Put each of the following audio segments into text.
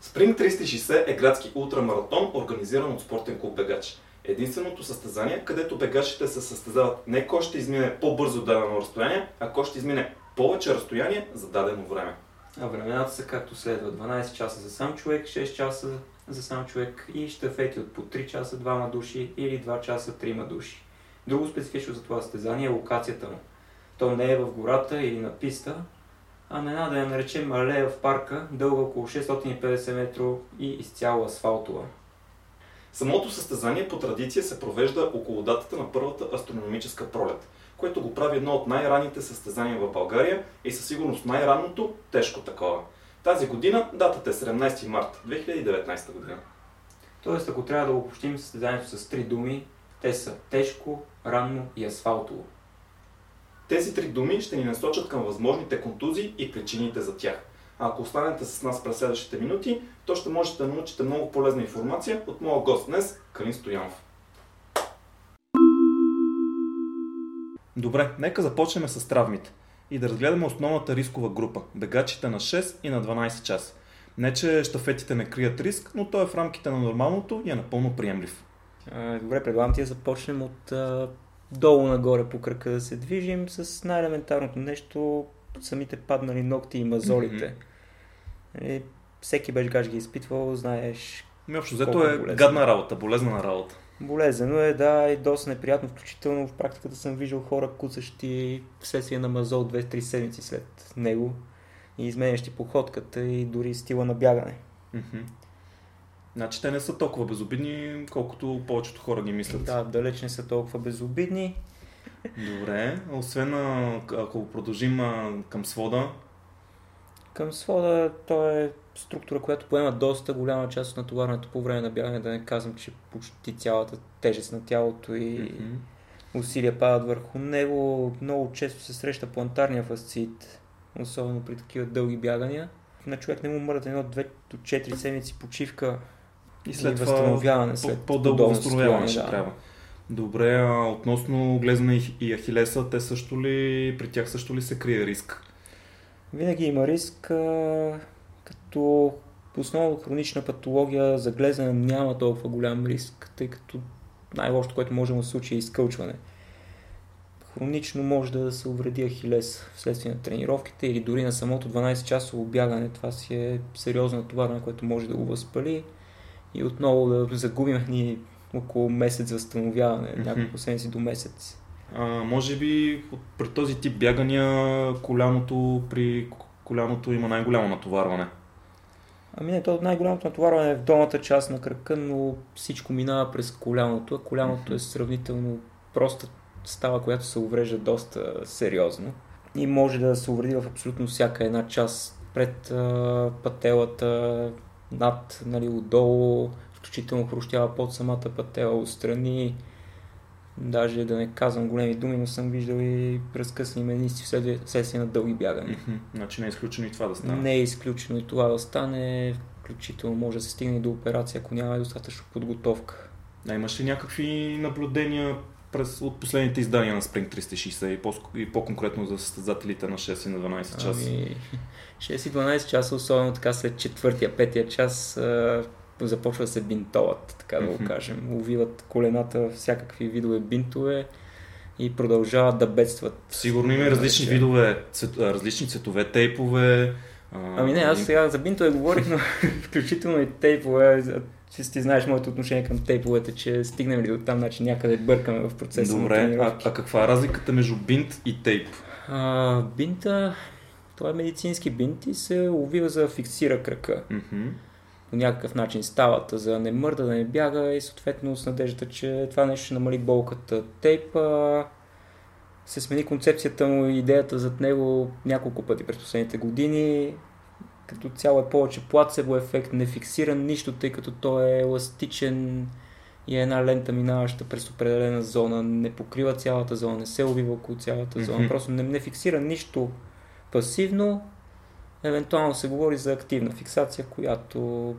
Спринг 360 е градски ултрамаратон, организиран от спортен клуб Бегач. Единственото състезание, където бегачите се състезават не кой ще измине по-бързо дадено разстояние, а кой ще измине повече разстояние за дадено време. А времената са както следва. 12 часа за сам човек, 6 часа за сам човек и щафети от по 3 часа двама души или 2 часа трима души. Друго специфично за това състезание е локацията му. То не е в гората или на писта, а на една да я наречем алея в парка, дълга около 650 метра и изцяло асфалтова. Самото състезание по традиция се провежда около датата на първата астрономическа пролет, което го прави едно от най-ранните състезания в България и със сигурност най-ранното тежко такова. Тази година датата е 17 март 2019 година. Тоест, ако трябва да обобщим състезанието с три думи, те са тежко, ранно и асфалтово. Тези три думи ще ни насочат към възможните контузии и причините за тях. А ако останете с нас през следващите минути, то ще можете да научите много полезна информация от моя гост днес, Калин Стоянов. Добре, нека започнем с травмите и да разгледаме основната рискова група – бегачите на 6 и на 12 часа. Не, че щафетите не крият риск, но той е в рамките на нормалното и е напълно приемлив. Добре, предлагам ти да започнем от долу нагоре по кръка да се движим с най-елементарното нещо самите паднали ногти и мазолите. Mm-hmm. всеки бежгаш ги е изпитвал, знаеш. Ми общо взето е болезнен. гадна работа, болезна работа. Болезнено е, да, и доста неприятно, включително в практиката съм виждал хора куцащи вследствие на мазол 2-3 седмици след него и изменящи походката и дори стила на бягане. Mm-hmm. Значи те не са толкова безобидни, колкото повечето хора ги мислят. Да, далеч не са толкова безобидни. Добре, освен ако продължим към свода. Към свода то е структура, която поема доста голяма част от натоварването по време на бягане, да не казвам, че почти цялата тежест на тялото и mm-hmm. усилия падат върху него. Много често се среща плантарния фасцит, особено при такива дълги бягания. На човек не му мърдат едно, две до четири седмици почивка и след и възстановяване. След по-дълго възстановяване да. трябва. Добре, а относно глезна и ахилеса, те също ли, при тях също ли се крие риск? Винаги има риск, а, като основно хронична патология за глезена няма толкова голям риск, тъй като най-лошото, което може да се случи е изкълчване. Хронично може да се увреди ахилес вследствие на тренировките или дори на самото 12-часово бягане. Това си е сериозно натоварване, което може да го възпали и отново да загубим ни около месец възстановяване, mm-hmm. няколко седмици до месец. А, може би при този тип бягания коляното, при коляното има най-голямо натоварване. Ами не, то най-голямото натоварване е в долната част на кръка, но всичко минава през коляното, а коляното mm-hmm. е сравнително проста става, която се уврежда доста сериозно и може да се увреди в абсолютно всяка една част пред а, пателата, над, нали, отдолу, включително хрущява под самата пътела отстрани. Даже да не казвам големи думи, но съм виждал и разкъсани менисти в сесия на дълги бягания. Mm-hmm. Значи не е изключено и това да стане. Не е изключено и това да стане. Включително може да се стигне до операция, ако няма достатъчно подготовка. А имаш ли някакви наблюдения през, от последните издания на Spring 360 и, по, и по-конкретно за състезателите на 6 и на 12 часа? Ами, 6 и 12 часа, особено така след четвъртия, петия час, започва да се бинтоват, така да го кажем. Увиват колената всякакви видове бинтове и продължават да бедстват. Сигурно има различни видове, цвет, различни цветове, тейпове. Ами не, аз сега за бинтове говорих, но включително и тейпове. Че ти знаеш моето отношение към тейповете, че стигнем ли до там, значи някъде бъркаме в процеса Добре, на а, а каква е разликата между бинт и тейп? А, бинта, това е медицински бинт и се увива за да фиксира кръка. Mm-hmm по някакъв начин стават, за да не мърда, да не бяга и съответно с надеждата, че това нещо ще намали болката. Тейпа се смени концепцията му и идеята зад него няколко пъти през последните години. Като цяло е повече плацебо ефект, не фиксиран нищо, тъй като той е еластичен и е една лента минаваща през определена зона, не покрива цялата зона, не се убива около цялата зона, mm-hmm. просто не, не фиксира нищо пасивно, Евентуално се говори за активна фиксация, която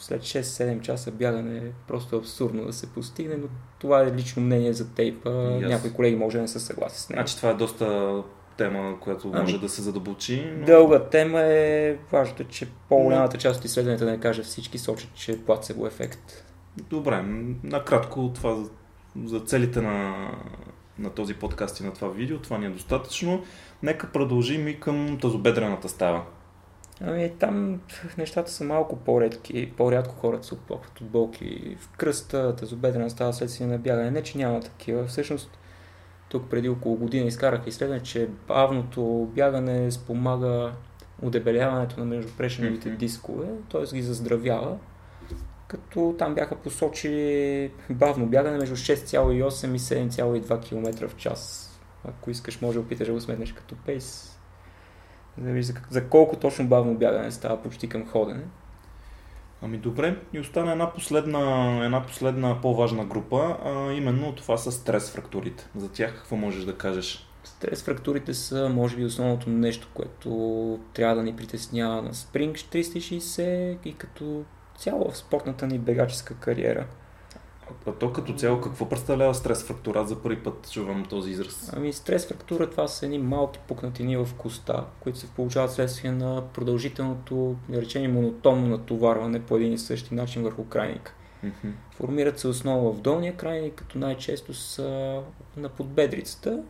след 6-7 часа бягане е просто абсурдно да се постигне, но това е лично мнение за тейпа. Yes. Някои колеги може да не са съгласни с него. Значи това е доста тема, която може ами, да се задълбочи. Но... Дълга тема е важното, че по-голямата част от изследванията, да не кажа всички, сочат, че е плацебо ефект. Добре, накратко това за целите на, на този подкаст и на това видео, това ни е достатъчно. Нека продължим и към тазобедрената става. Ами там нещата са малко по-редки, по-рядко хората се оплакват от болки в кръста, тазобедрена става следствие на бягане. Не, че няма такива. Всъщност, тук преди около година изкарах изследване, че бавното бягане спомага удебеляването на междупрешеновите mm-hmm. дискове, т.е. ги заздравява, като там бяха посочили бавно бягане между 6,8 и 7,2 км в час. Ако искаш, може да опиташ да го сметнеш като пейс да за, за колко точно бавно бягане става почти към ходене. Ами добре, и остана една последна, една последна по-важна група, а именно това са стрес фрактурите. За тях какво можеш да кажеш? Стрес фрактурите са, може би, основното нещо, което трябва да ни притеснява на Spring 360 и като цяло в спортната ни бегаческа кариера. А то като цяло какво представлява стрес фрактура? За първи път чувам този израз. Ами стрес фрактура това са едни малки пукнатини в коста, които се получават следствие на продължителното, да речем монотонно натоварване по един и същи начин върху крайника. Mm-hmm. Формират се основа в долния крайник, като най-често са на подбедрицата.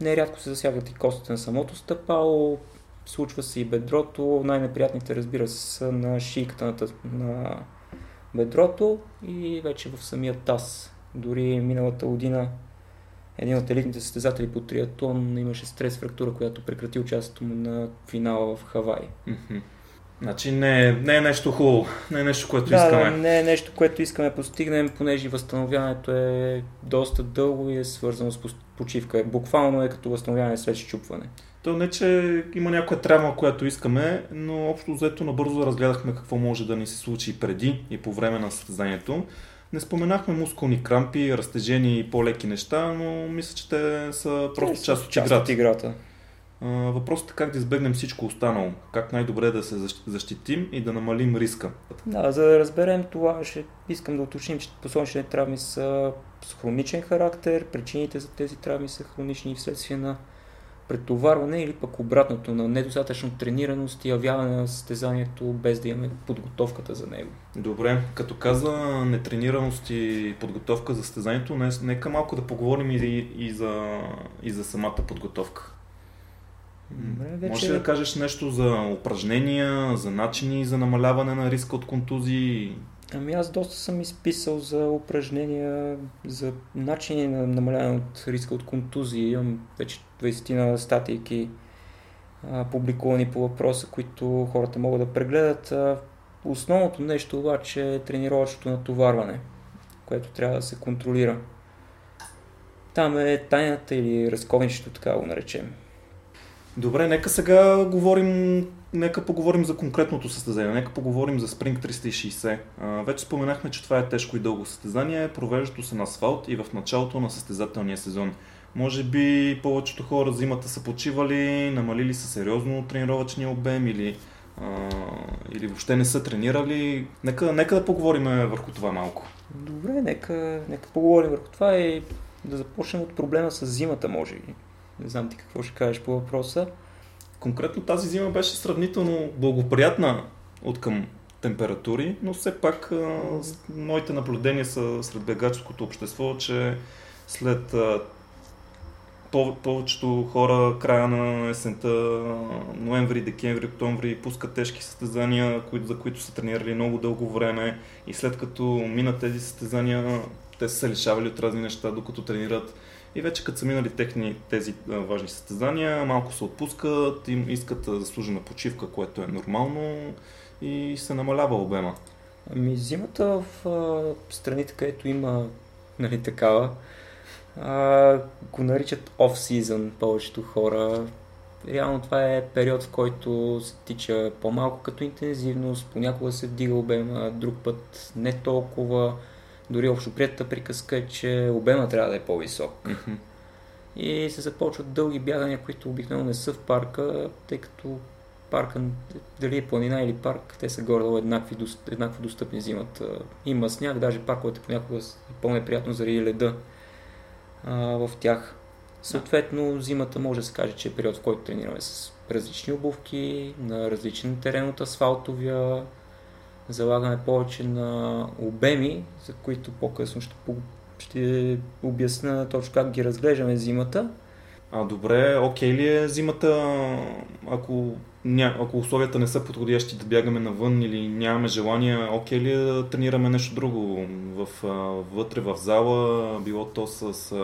Нерядко се засягат и костите на самото стъпало, случва се и бедрото. Най-неприятните, разбира се, са на шийката на, на бедрото и вече в самия таз. Дори миналата година един от елитните състезатели по триатлон имаше стрес фрактура, която прекрати участието му на финала в Хавай. Значи не е, не е нещо хубаво, не е нещо, което да, искаме. Да, не е нещо, което искаме да постигнем, понеже възстановяването е доста дълго и е свързано с почивка. Буквално е като възстановяване след щупване. То не, че има някоя трама, която искаме, но общо взето набързо разгледахме какво може да ни се случи преди и по време на състезанието. Не споменахме мускулни крампи, разтежени и по-леки неща, но мисля, че те са просто те част, от част. От играта. Въпросът е как да избегнем всичко останало, как най-добре да се защитим и да намалим риска. Да, за да разберем това, ще искам да уточним, че посочените травми са с хроничен характер, причините за тези травми са хронични вследствие на претоварване или пък обратното на недостатъчно тренираност и явяване на състезанието без да имаме подготовката за него. Добре, като каза нетренираност и подготовка за състезанието, нека малко да поговорим и, и, за, и за самата подготовка. Добре, вече... Може ли да кажеш нещо за упражнения, за начини за намаляване на риска от контузии? Ами аз доста съм изписал за упражнения, за начини на намаляване от риска от контузии. Имам вече 20 на статейки публикувани по въпроса, които хората могат да прегледат. Основното нещо обаче е тренировъчното натоварване, което трябва да се контролира. Там е тайната или разковничето, така го наречем. Добре, нека сега говорим, нека поговорим за конкретното състезание, нека поговорим за Spring 360. А, вече споменахме, че това е тежко и дълго състезание, провеждато се на асфалт и в началото на състезателния сезон. Може би повечето хора зимата са почивали, намалили са сериозно тренировъчния обем или, а, или въобще не са тренирали. Нека, нека да поговорим върху това малко. Добре, нека, нека поговорим върху това и да започнем от проблема с зимата, може би. Не знам ти какво ще кажеш по въпроса. Конкретно тази зима беше сравнително благоприятна от към температури, но все пак а, моите наблюдения са сред бегаческото общество, че след а, повечето хора края на есента, ноември, декември, октомври пускат тежки състезания, за които са тренирали много дълго време и след като минат тези състезания, те са се лишавали от разни неща, докато тренират. И вече като са минали техни тези важни състезания, малко се отпускат, им искат заслужена почивка, което е нормално и се намалява обема. Ами зимата в страните, където има нали, такава, а, го наричат off-season повечето хора. Реално това е период, в който се тича по-малко като интензивност, понякога се вдига обема, друг път не толкова. Дори общоприятата приказка е, че обема трябва да е по-висок. Mm-hmm. И се започват дълги бягания, които обикновено не са в парка, тъй като парка, дали е планина или парк, те са горе еднакви, еднакво достъпни зимата. Има сняг, даже парковете понякога е по-неприятно заради леда а, в тях. Съответно, зимата може да се каже, че е период, в който тренираме с различни обувки, на различен терен от асфалтовия, залагаме повече на обеми, за които по-късно ще, ще обясня точно как ги разглеждаме зимата. А добре, окей ли е зимата, ако, ня, ако условията не са подходящи да бягаме навън или нямаме желание, окей ли е да тренираме нещо друго в, вътре в зала, било то с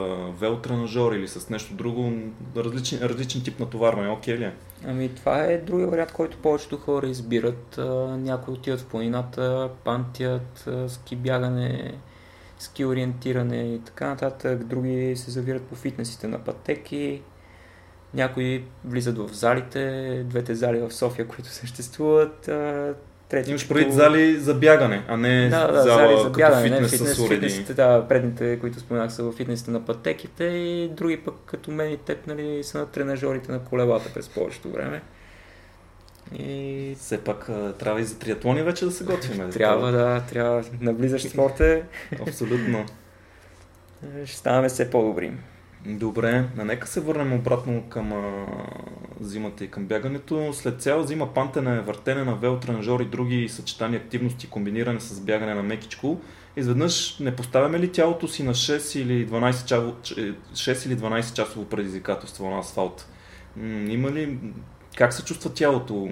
велотренажор или с нещо друго, различен, различен тип натоварване, окей ли е? Ами това е другия вариант, който повечето хора избират. Някои отиват в планината, пантият, ски бягане, ски ориентиране и така нататък. Други се завират по фитнесите на пътеки. Някои влизат в залите, двете зали в София, които съществуват. Трети, Имаш преди зали за бягане, а не да, да, зала зали за бягане, фитнес, не, фитнес, с фитнесите, да, предните, които споменах са в фитнесите на пътеките и други пък като мен и теб нали, са на тренажорите на колелата през повечето време. И... Все пак трябва и за триатлони вече да се готвим. трябва, да, трябва. Наблизащ спорт е. Абсолютно. Ще ставаме все по-добри. Добре, а нека се върнем обратно към а, зимата и към бягането. След цяла зима пантене, въртене на велотренажор и други съчетани активности, комбиниране с бягане на мекичко, изведнъж не поставяме ли тялото си на 6 или 12, часово, 6 или 12 часово предизвикателство на асфалт? Има ли как се чувства тялото?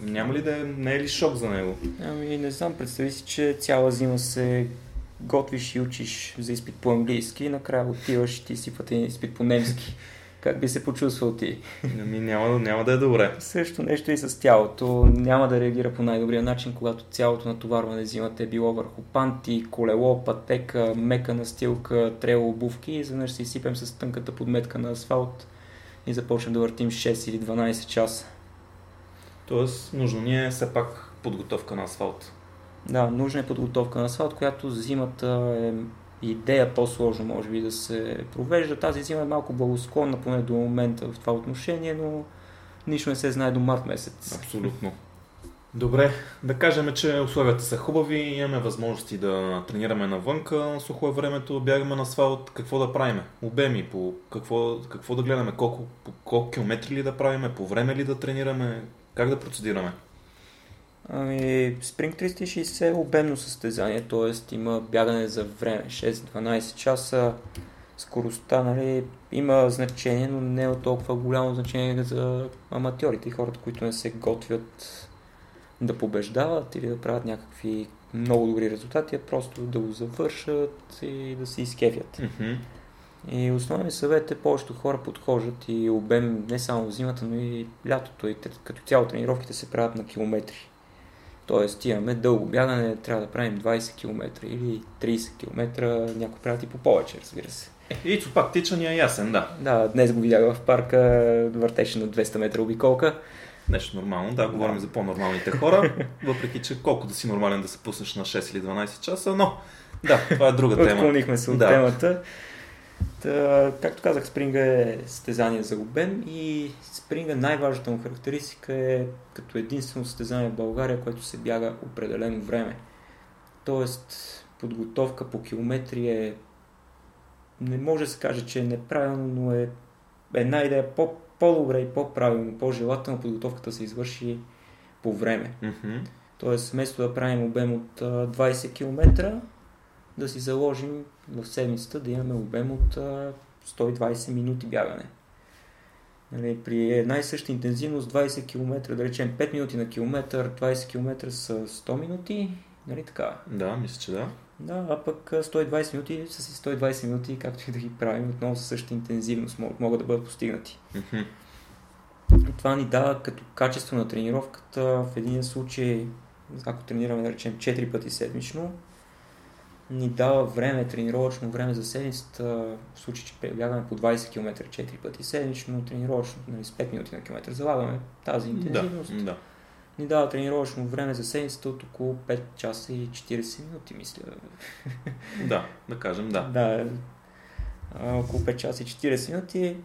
Няма ли да е, не е ли шок за него? Ами не знам, представи си, че цяла зима се готвиш и учиш за изпит по английски и накрая отиваш и ти си един изпит по немски. Как би се почувствал ти? Ами няма, няма да е добре. Също нещо и с тялото. Няма да реагира по най-добрия начин, когато цялото натоварване зимата е било върху панти, колело, пътека, мека настилка, трейл обувки и изведнъж се изсипем с тънката подметка на асфалт и започнем да въртим 6 или 12 часа. Тоест, нужно ни е все пак подготовка на асфалт. Да, нужна е подготовка на асфалт, която зимата е идея по-сложно може би да се провежда. Тази зима е малко благосклонна поне до момента в това отношение, но нищо не се знае до март месец. Абсолютно. Добре, да кажем, че условията са хубави, имаме възможности да тренираме навънка, сухо е времето, бягаме на асфалт, какво да правим? Обеми, по какво, какво да гледаме, колко, по колко километри ли да правиме, по време ли да тренираме, как да процедираме? Ами, Spring 360 е обемно състезание, т.е. има бягане за време, 6-12 часа, скоростта нали, има значение, но не е толкова голямо значение за аматьорите и хората, които не се готвят да побеждават или да правят някакви много добри резултати, а просто да го завършат и да се изкефят. Mm-hmm. И основният съвет е повечето хора подхождат и обем не само зимата, но и лятото и като цяло тренировките се правят на километри. Тоест имаме дълго бягане, трябва да правим 20 км или 30 км, някои правят и по повече, разбира се. И пак тичания е ясен, да. Да, днес го видях в парка, въртеше на 200 метра обиколка. Нещо нормално, да, говорим за по-нормалните хора, въпреки че колко да си нормален да се пуснеш на 6 или 12 часа, но да, това е друга тема. Отклонихме се от да. темата. Та, както казах, спринга е състезание за обем и спринга най-важната му характеристика е като единствено състезание в България, което се бяга определено време. Тоест, подготовка по километри е не може да се каже, че е неправилно, но е една идея по, по-добре и по-правилно, по-желателно подготовката се извърши по време. Mm-hmm. Тоест, вместо да правим обем от 20 км, да си заложим в седмицата да имаме обем от 120 минути бягане. Нали, при една и съща интензивност 20 км, да речем 5 минути на километър, 20 км са 100 минути, нали така? Да, мисля, че да. Да, а пък 120 минути са си 120 минути, както и да ги правим, отново със същата интензивност могат, да бъдат постигнати. Mm-hmm. И това ни дава като качество на тренировката в един случай, ако тренираме, да речем, 4 пъти седмично, ни дава време, тренировъчно време за седмицата, в случай, че бягаме по 20 км 4 пъти седмично, тренировъчно нали, с 5 минути на километър залагаме тази интензивност. Да, да. Ни дава тренировъчно време за седмицата от около 5 часа и 40 минути, мисля. Да, да кажем да. Да, около 5 часа и 40 минути,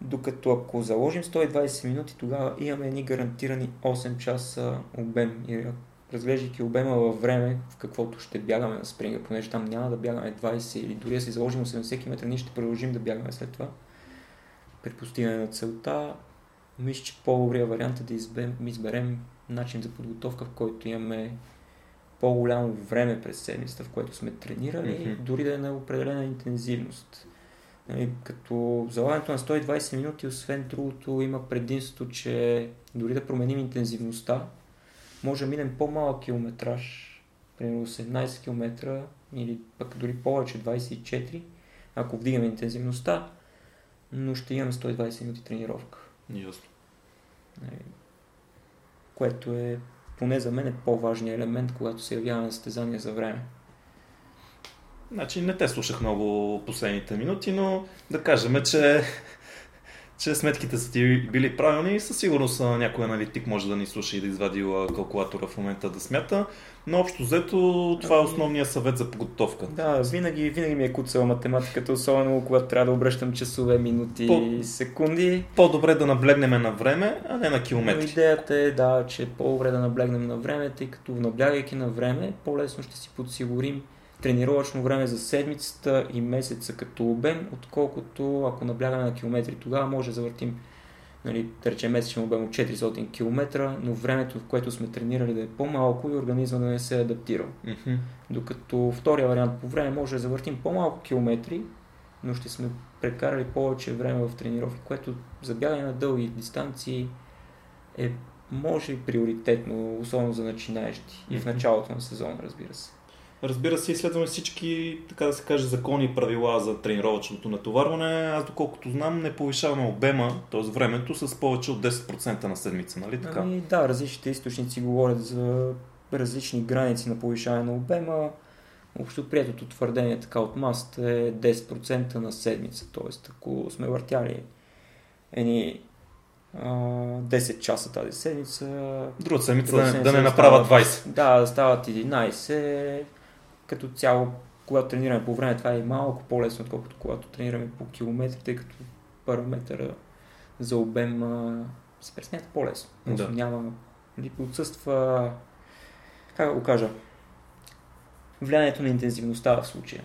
докато ако заложим 120 минути, тогава имаме едни гарантирани 8 часа обем. И разглеждайки обема във време, в каквото ще бягаме на спринга, понеже там няма да бягаме 20 или дори да си заложим 80 км, ние ще продължим да бягаме след това. при постигане на целта, мисля, че по-добрият вариант е да изберем, изберем начин за подготовка, в който имаме по-голямо време през седмицата, в което сме тренирали, Мгм. дори да е на определена интензивност. Нали, като залагането на 120 минути, освен другото, има предимство, че дори да променим интензивността, може да минем по-малък километраж, примерно 18 км или пък дори повече, 24, ако вдигаме интензивността, но ще имаме 120 минути тренировка. Ясно. Което е, поне за мен, е по-важният елемент, когато се явява на състезание за време. Значи не те слушах много последните минути, но да кажем, че, че сметките са ти били правилни и със сигурност някой аналитик може да ни слуша и да извади калкулатора в момента да смята. Но общо взето това е основният съвет за подготовка. Да, винаги, винаги ми е куцала математиката, особено когато трябва да обръщам часове, минути По- и секунди. По-добре да наблегнем на време, а не на Но километри. идеята е да, че е по-добре да наблегнем на време, тъй като наблягайки на време, по-лесно ще си подсигурим тренировъчно време за седмицата и месеца като обем, отколкото ако наблягаме на километри, тогава може да завъртим нали, да речем месечен обем от 400 км, но времето, в което сме тренирали да е по-малко и организма да не се е адаптирал. Мгм. Докато втория вариант по време може да завъртим по-малко километри, но ще сме прекарали повече време в тренировки, което за бягане на дълги дистанции е може и приоритетно, особено за начинаещи и в началото на сезона, разбира се. Разбира се, изследваме всички, така да се каже, закони и правила за тренировъчното натоварване. Аз, доколкото знам, не повишаваме обема, т.е. времето, с повече от 10% на седмица, нали така? Ами, да, различните източници говорят за различни граници на повишаване на обема. Общо приетото твърдение така от масата е 10% на седмица. Тоест, ако сме въртяли едни а, 10 часа тази седмица, Другата седмица Другата да, не- да седмица не направят 20. да, стават 11. Като цяло, когато тренираме по време, това е малко по-лесно, отколкото когато тренираме по километри, тъй като параметъра за обем се пресмята по-лесно. Просто Да. няма, нали, отсъства, как да го кажа, влиянието на интензивността в случая.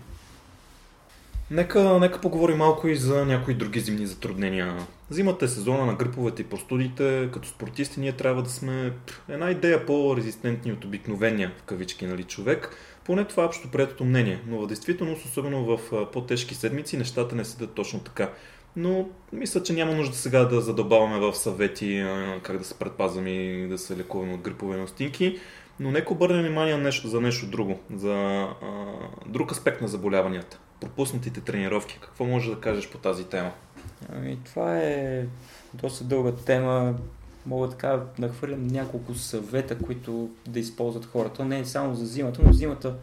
Нека, нека поговорим малко и за някои други зимни затруднения. Зимата е сезона на гриповете и простудите. Като спортисти ние трябва да сме една идея по-резистентни от обикновения, в кавички, нали, човек. Поне това е общо приетото мнение. Но в действителност, особено в по-тежки седмици, нещата не седят точно така. Но мисля, че няма нужда сега да задълбаваме в съвети как да се предпазваме и да се лекуваме от грипове настинки. Но нека обърнем внимание за нещо друго, за а, друг аспект на заболяванията. Пропуснатите тренировки. Какво можеш да кажеш по тази тема? Ами, това е доста дълга тема. Мога така да нахвърлям няколко съвета, които да използват хората. Не само за зимата, но зимата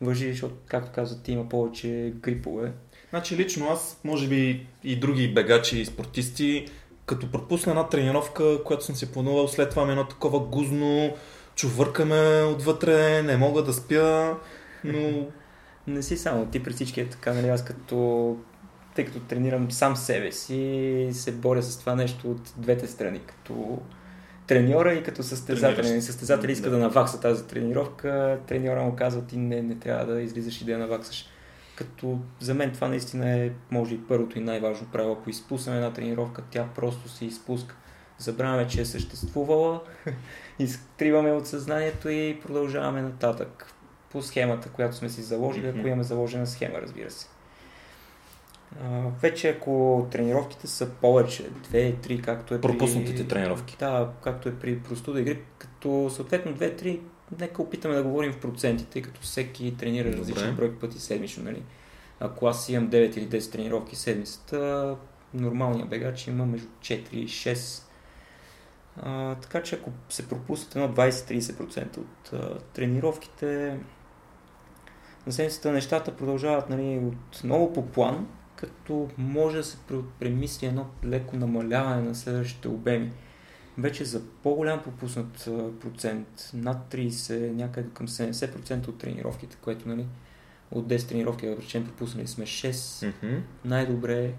въжи, защото, както каза ти, има повече грипове. Значи лично аз, може би и други бегачи и спортисти, като пропусна една тренировка, която съм си планувал, след това ми е едно такова гузно, чувъркаме отвътре, не мога да спя, но Не си само ти, при всички е така, нали, аз като тъй като тренирам сам себе си, се боря с това нещо от двете страни, като треньора и като състезател. Трениращ. Нали, Състезател иска Да. да. навакса тази тренировка, треньора му казва ти не, не трябва да излизаш и да я наваксаш. Като за мен това наистина е, може и първото и най-важно правило. Ако изпуснем една тренировка, тя просто се изпуска. Забравяме, че е съществувала, изтриваме от съзнанието и продължаваме нататък по схемата, която сме си заложили, ако имаме заложена схема, разбира се. А, вече ако тренировките са повече, 2-3, както е Пропуснатите при... тренировки. Да, както е при простуда и грип, като съответно 2-3, нека опитаме да говорим в проценти, тъй като всеки тренира Добре. различен брой пъти седмично, нали? Ако аз имам 9 или 10 тренировки седмицата, нормалният бегач има между 4 и 6. А, така че ако се пропуснат едно 20-30% от а, тренировките, на седмицата нещата продължават нали, отново по план, като може да се пре- премисли едно леко намаляване на следващите обеми. Вече за по-голям пропуснат процент, над 30, някъде към 70% от тренировките, което нали, от 10 тренировки, да речем, пропуснали сме 6, Мгм. най-добре е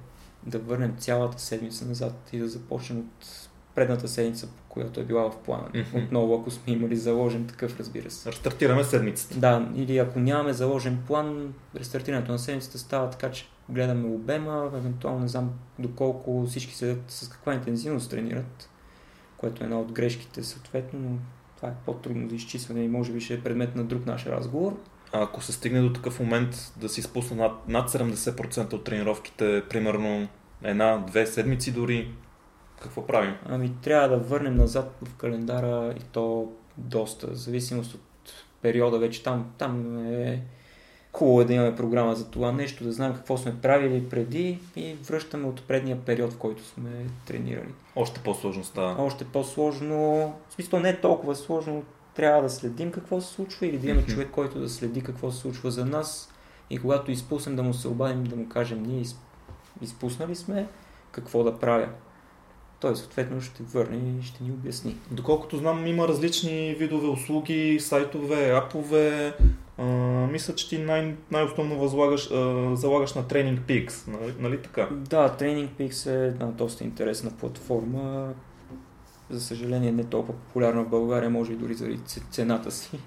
да върнем цялата седмица назад и да започнем от предната седмица, която е била в плана. Мгм. Отново, ако сме имали заложен такъв, разбира се. Рестартираме седмицата. Да, или ако нямаме заложен план, рестартирането на седмицата става така, че гледаме обема, евентуално не знам доколко всички седят с каква интензивност тренират, което е една от грешките съответно, но това е по-трудно за изчистване и може би ще е предмет на друг наш разговор. А ако се стигне до такъв момент да си спусна над, над 70% от тренировките, примерно една-две седмици дори, какво правим? Ами трябва да върнем назад в календара и то доста, в зависимост от периода вече там, там е хубаво е да имаме програма за това нещо, да знаем какво сме правили преди и връщаме от предния период, в който сме тренирали. Още по-сложно става. Още по-сложно, в смисъл не е толкова сложно, трябва да следим какво се случва или да имаме човек, който да следи какво се случва за нас и когато изпуснем да му се обадим, да му кажем ние изпуснали сме, какво да правя. Той съответно ще върне и ще ни обясни. Доколкото знам, има различни видове услуги, сайтове, апове. А, мисля, че ти най- най-основно възлагаш, а, залагаш на Training Peaks, нали, нали така? Да, Training Peaks е една доста интересна платформа. За съжаление не толкова популярна в България, може и дори заради цената си.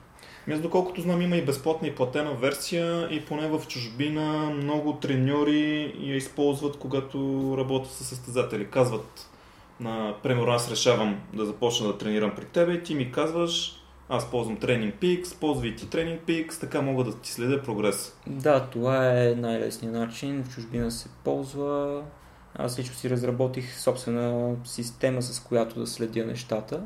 Аз доколкото знам има и безплатна и платена версия и поне в чужбина много треньори я използват, когато работят с състезатели. Казват, примерно аз решавам да започна да тренирам при тебе и ти ми казваш, аз ползвам Training Peaks, ползвай ти Training Peaks, така мога да ти следя прогрес. Да, това е най-лесният начин. В чужбина се ползва. Аз лично си разработих собствена система, с която да следя нещата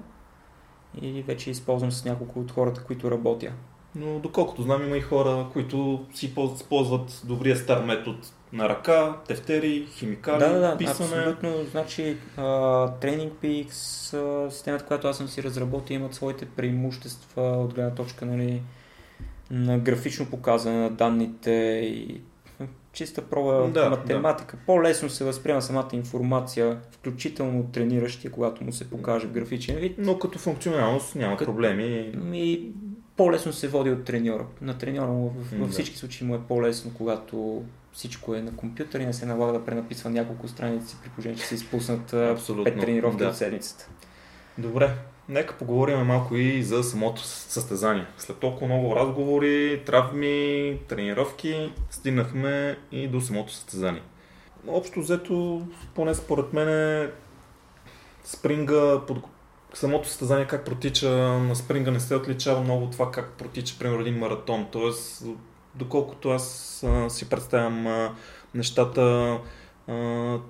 и вече използвам с няколко от хората, които работя. Но доколкото знам, има и хора, които си ползват добрия стар метод на ръка, тефтери, химикали, да, да, да, писане. Абсолютно. Значи, Training Peaks, системата, която аз съм си разработил, имат своите преимущества от гледна точка нали, на графично показване на данните и чиста проба да, математика. Да. По-лесно се възприема самата информация, включително от трениращия, когато му се покаже графичен вид. Но като функционалност няма като... проблеми. И по-лесно се води от треньора. На треньора във, във всички случаи му е по-лесно, когато всичко е на компютър и не се налага да пренаписва няколко страници, при положение, че се изпуснат пет тренировки да. от седмицата. Добре, нека поговорим малко и за самото състезание. След толкова много разговори, травми, тренировки, стигнахме и до самото състезание. Общо взето, поне според мен, спринга, под... самото състезание как протича на спринга не се отличава много от това как протича, примерно, един маратон. Тоест, доколкото аз а, си представям а, нещата,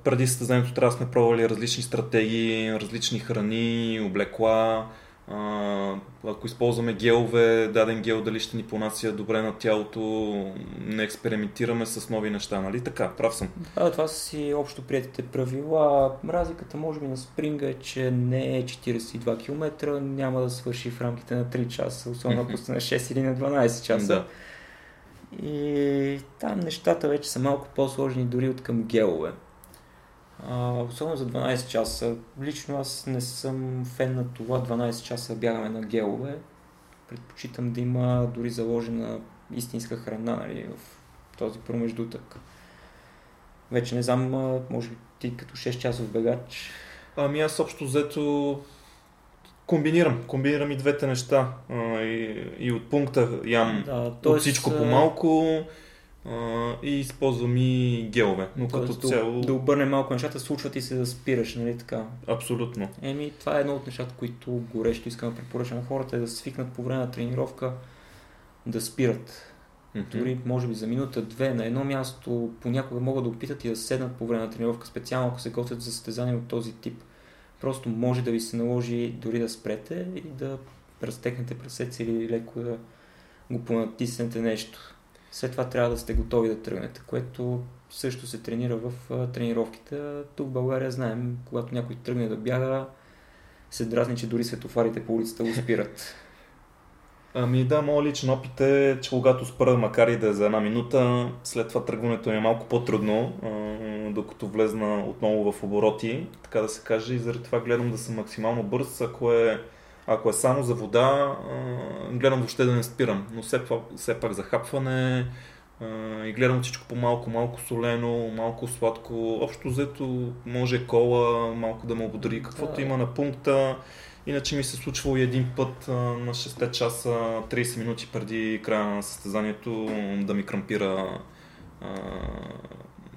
преди състезанието трябва да сме пробвали различни стратегии, различни храни, облекла. А, ако използваме гелове, даден гел дали ще ни понася добре на тялото, не експериментираме с нови неща, нали така? Прав съм. Да, това са си общо приятите правила. Разликата може би на спринга е, че не е 42 км, няма да свърши в рамките на 3 часа, особено ако сте на 6 или на 12 часа. Да. И там нещата вече са малко по-сложни дори от към гелове. А, особено за 12 часа. Лично аз не съм фен на това 12 часа бягаме на гелове. Предпочитам да има дори заложена истинска храна нали, в този промеждутък. Вече не знам, може би ти като 6 часов бегач. Ами аз общо взето комбинирам. Комбинирам и двете неща. И, и от пункта ям да, от всичко по малко а, и използвам и гелове. Но като да, цяло... Да обърне малко нещата, случват и се да спираш, нали така? Абсолютно. Еми, това е едно от нещата, които горещо искам да препоръчам на хората, е да свикнат по време на тренировка да спират. Mm-hmm. Дори, може би, за минута-две на едно място понякога могат да опитат и да седнат по време на тренировка, специално ако се готвят за състезания от този тип Просто може да ви се наложи дори да спрете и да разтекнете прасеца или леко да го понатиснете нещо. След това трябва да сте готови да тръгнете, което също се тренира в тренировките. Тук в България знаем, когато някой тръгне да бяга, се дразни, че дори светофарите по улицата го спират. Ами да, моят личен опит е, че когато спра, макар и да е за една минута, след това тръгването е малко по-трудно, докато влезна отново в обороти, така да се каже, и заради това гледам да съм максимално бърз. Ако е, ако е само за вода, гледам въобще да не спирам, но все, все пак захапване и гледам всичко по малко, солено, малко сладко. Общо взето може кола, малко да ме ободри каквото да. има на пункта Иначе ми се случвало и един път на 6 часа, 30 минути преди края на състезанието да ми крампира а,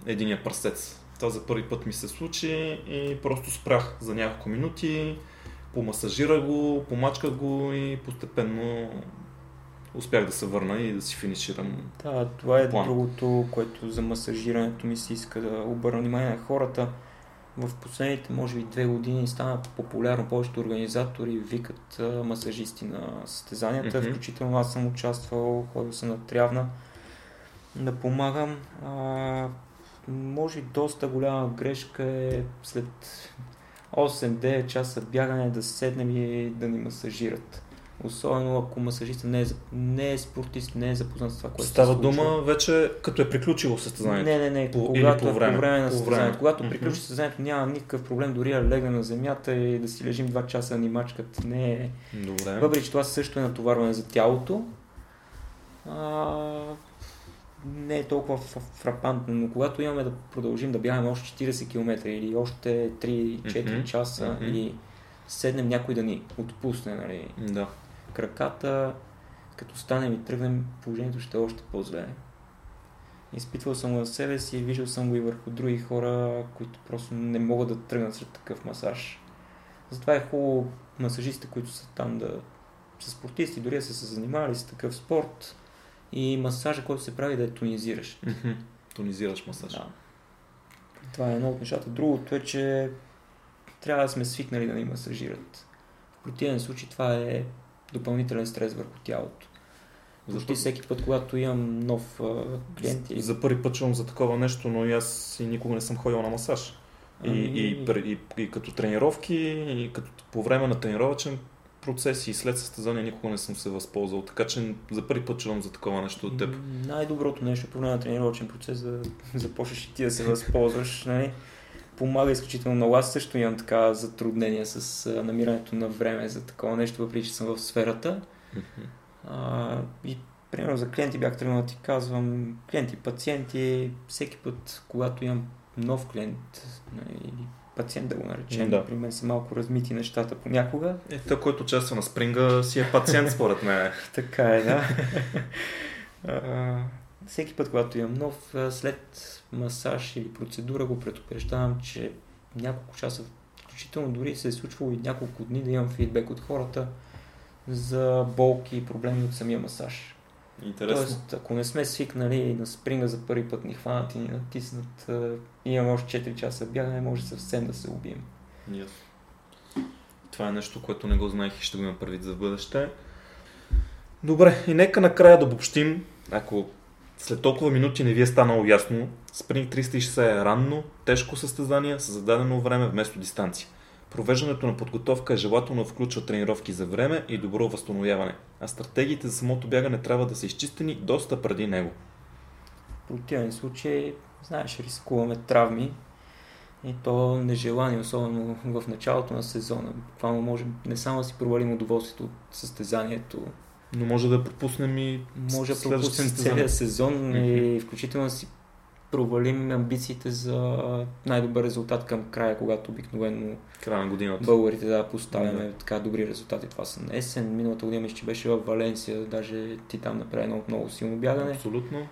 единия пръстец. Това за първи път ми се случи и просто спрях за няколко минути, помасажирах го, помачках го и постепенно успях да се върна и да си финиширам. Да, това е план. другото, което за масажирането ми се иска да обърна внимание на хората. В последните, може би, две години стана популярно. Повечето организатори викат масажисти на състезанията. Мгм. Включително аз съм участвал, ходил съм на Трявна да помагам. А, може доста голяма грешка е след 8-9 часа бягане да седнем и да ни масажират. Особено ако масажистът не е, не е спортист, не е запознат с това, което Става се случва. дума вече като е приключило състезанието. Не, не, не. По- когато по време. по време на състезанието. Когато Мгм. приключи състезанието, няма никакъв проблем дори да легнем на земята и да си лежим 2 часа да ни мачкат. Не е. Добре. Въпреки, че това също е натоварване за тялото, а, не е толкова фрапантно, но когато имаме да продължим да бягаме още 40 км или още 3-4 Мгм, часа мгм. или седнем някой да ни отпусне нали, Да. краката, като станем и тръгнем, положението ще е още по-зле. Изпитвал съм го на себе си, виждал съм го и върху други хора, които просто не могат да тръгнат след такъв масаж. Затова е хубаво масажистите, които са там да са спортисти, дори са се занимавали с такъв спорт и масажа, който се прави да е тонизиращ. Мгм. Тонизираш масаж. Да. Това е едно от нещата. Другото е, че трябва да сме свикнали да ни масажират. В противен случай това е допълнителен стрес върху тялото. Защото всеки път, когато имам нов а, клиент или... За първи път чувам за такова нещо, но и аз и никога не съм ходил на масаж. И, Ами- и, пр- и, и, като тренировки, и като по време на тренировачен процес и след състезание никога не съм се възползвал. Така че за първи път чувам за такова нещо от теб. Най-доброто нещо по време на тренировъчен процес да започнеш и ти да се възползваш. Нали? Помага изключително много. Аз също имам така затруднения с намирането на време за такова нещо, въпреки че съм в сферата. А, и примерно за клиенти бях тръгнал да ти казвам, клиенти, пациенти, всеки път, когато имам нов клиент нали, или пациент да го наречем, Да. при мен са малко размити нещата понякога. Е, той, който участва на спринга, си е пациент, според мен. Така е, да. а, всеки път, когато имам нов, след масаж или процедура го предупреждавам, че няколко часа, включително дори се е случвало и няколко дни да имам фидбек от хората за болки и проблеми от самия масаж. Интересно. Тоест, ако не сме свикнали на спринга за първи път ни хванат и ни натиснат, и имаме още 4 часа бягане, може съвсем да се убием. Ясно. Това е нещо, което не го знаех и ще го имам предвид за бъдеще. Добре, и нека накрая да обобщим, ако след толкова минути не ви е станало ясно, Спринг 360 е ранно, тежко състезание с зададено време вместо дистанция. Провеждането на подготовка е желателно включва тренировки за време и добро възстановяване, а стратегиите за самото бягане трябва да са изчистени доста преди него. В противен случай, знаеш, рискуваме травми и то нежелани, особено в началото на сезона. Буквално можем не само да си провалим удоволствието от състезанието, Но може да пропуснем и може да пропуснем целият сезон Мгм. и включително да си провалим амбициите за най-добър резултат към края, когато обикновено края на годината. българите да поставяме Да. така добри резултати. Това са на есен. Миналата година мисля, че беше в Валенсия, даже ти там направи едно много силно бягане. Абсолютно.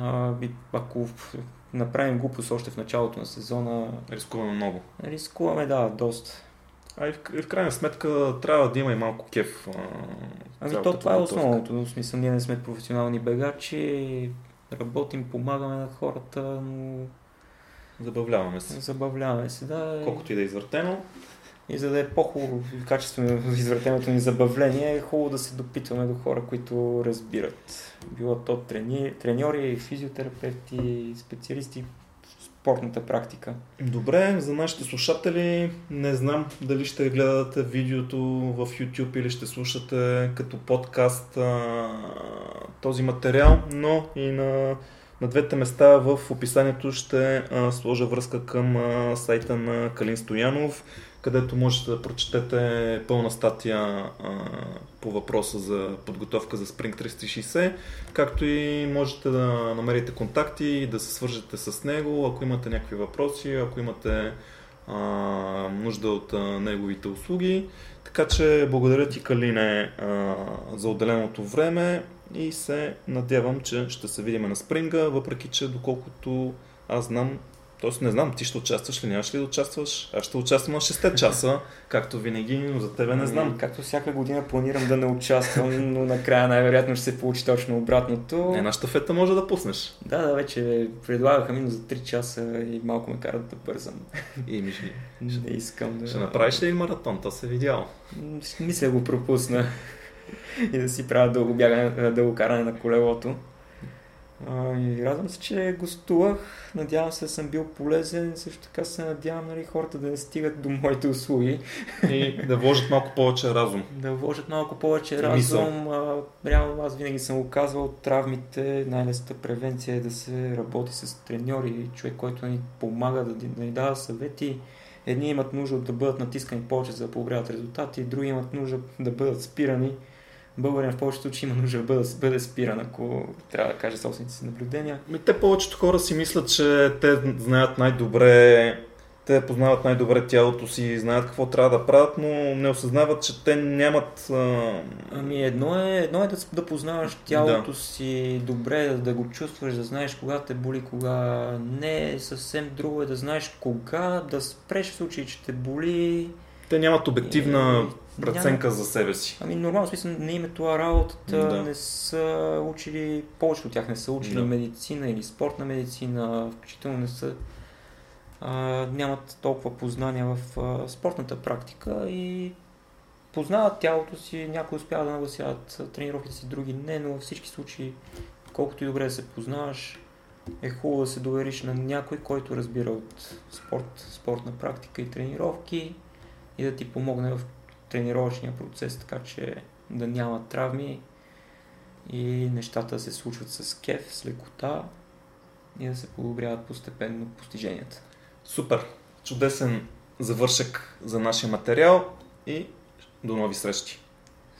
А, ако направим глупост още в началото на сезона, Рискуваме много. рискуваме, да, доста. А и в, и в крайна сметка трябва да има и малко кеф. А, Ами то това е основното. В смисъл, ние не сме професионални бегачи, работим, помагаме на хората, но Забавляваме се. забавляваме се, да. Колкото и да е извъртено. И за да е по-хубаво качествено извратеното ни забавление, е хубаво да се допитваме до хора, които разбират. Било то трени, треньори, физиотерапевти, специалисти спортната практика. Добре, за нашите слушатели, не знам дали ще гледате видеото в YouTube или ще слушате като подкаст а, този материал, но и на, на двете места в описанието ще а, сложа връзка към а, сайта на Калин Стоянов, където можете да прочетете пълна статия а, по въпроса за подготовка за Spring 360, както и можете да намерите контакти и да се свържете с него, ако имате някакви въпроси, ако имате а, нужда от а, неговите услуги. Така че благодаря ти, Калине, а, за отделеното време и се надявам, че ще се видим на спринга, въпреки че доколкото аз знам Тоест не знам, ти ще участваш ли, нямаш ли да участваш? Аз ще участвам на 6 часа, както винаги, но за тебе не знам. Ами, както всяка година планирам да не участвам, но накрая най-вероятно ще се получи точно обратното. Една щафета може да пуснеш. Да, да, вече предлагаха ми, но за 3 часа и малко ме карат да бързам. И ми не искам да... Ще направиш ли маратон? То се видял. Мисля го пропусна. и да си правя дълго, бягане, дълго каране на колелото. И радвам се, че гостувах. Надявам се съм бил полезен. Също така се надявам нали, хората да не стигат до моите услуги. И да вложат малко повече разум. Да вложат малко повече разум. А, реално аз винаги съм го казвал, травмите, най-лесната превенция е да се работи с треньори, човек, който ни помага да, да ни дава съвети. Едни имат нужда да бъдат натискани повече за да подобряват резултати, други имат нужда да бъдат спирани българин в повечето случаи има нужда да бъде, бъде спиран, ако трябва да каже собствените си наблюдения. Ми, те повечето хора си мислят, че те знаят най-добре те познават най-добре тялото си, знаят какво трябва да правят, но не осъзнават, че те нямат... А... Ами едно е, едно е да, да познаваш тялото да. си добре, да, да го чувстваш, да знаеш кога те боли, кога не. Съвсем друго е да знаеш кога да спреш в случай, че те боли. Те нямат обективна и преценка няма... за себе си. Ами нормално, смисъл не им е това работата, да. не са учили, повечето от тях не са учили да. медицина или спортна медицина, включително не са а, нямат толкова познания в а, спортната практика и познават тялото си, някои успяват да нагласяват тренировките си, други не, но във всички случаи, колкото и добре да се познаваш, е хубаво да се довериш на някой, който разбира от спорт, спортна практика и тренировки и да ти помогне в тренировъчния процес, така че да няма травми и нещата се случват с кеф, с лекота и да се подобряват постепенно постиженията. Супер! Чудесен завършък за нашия материал и до нови срещи!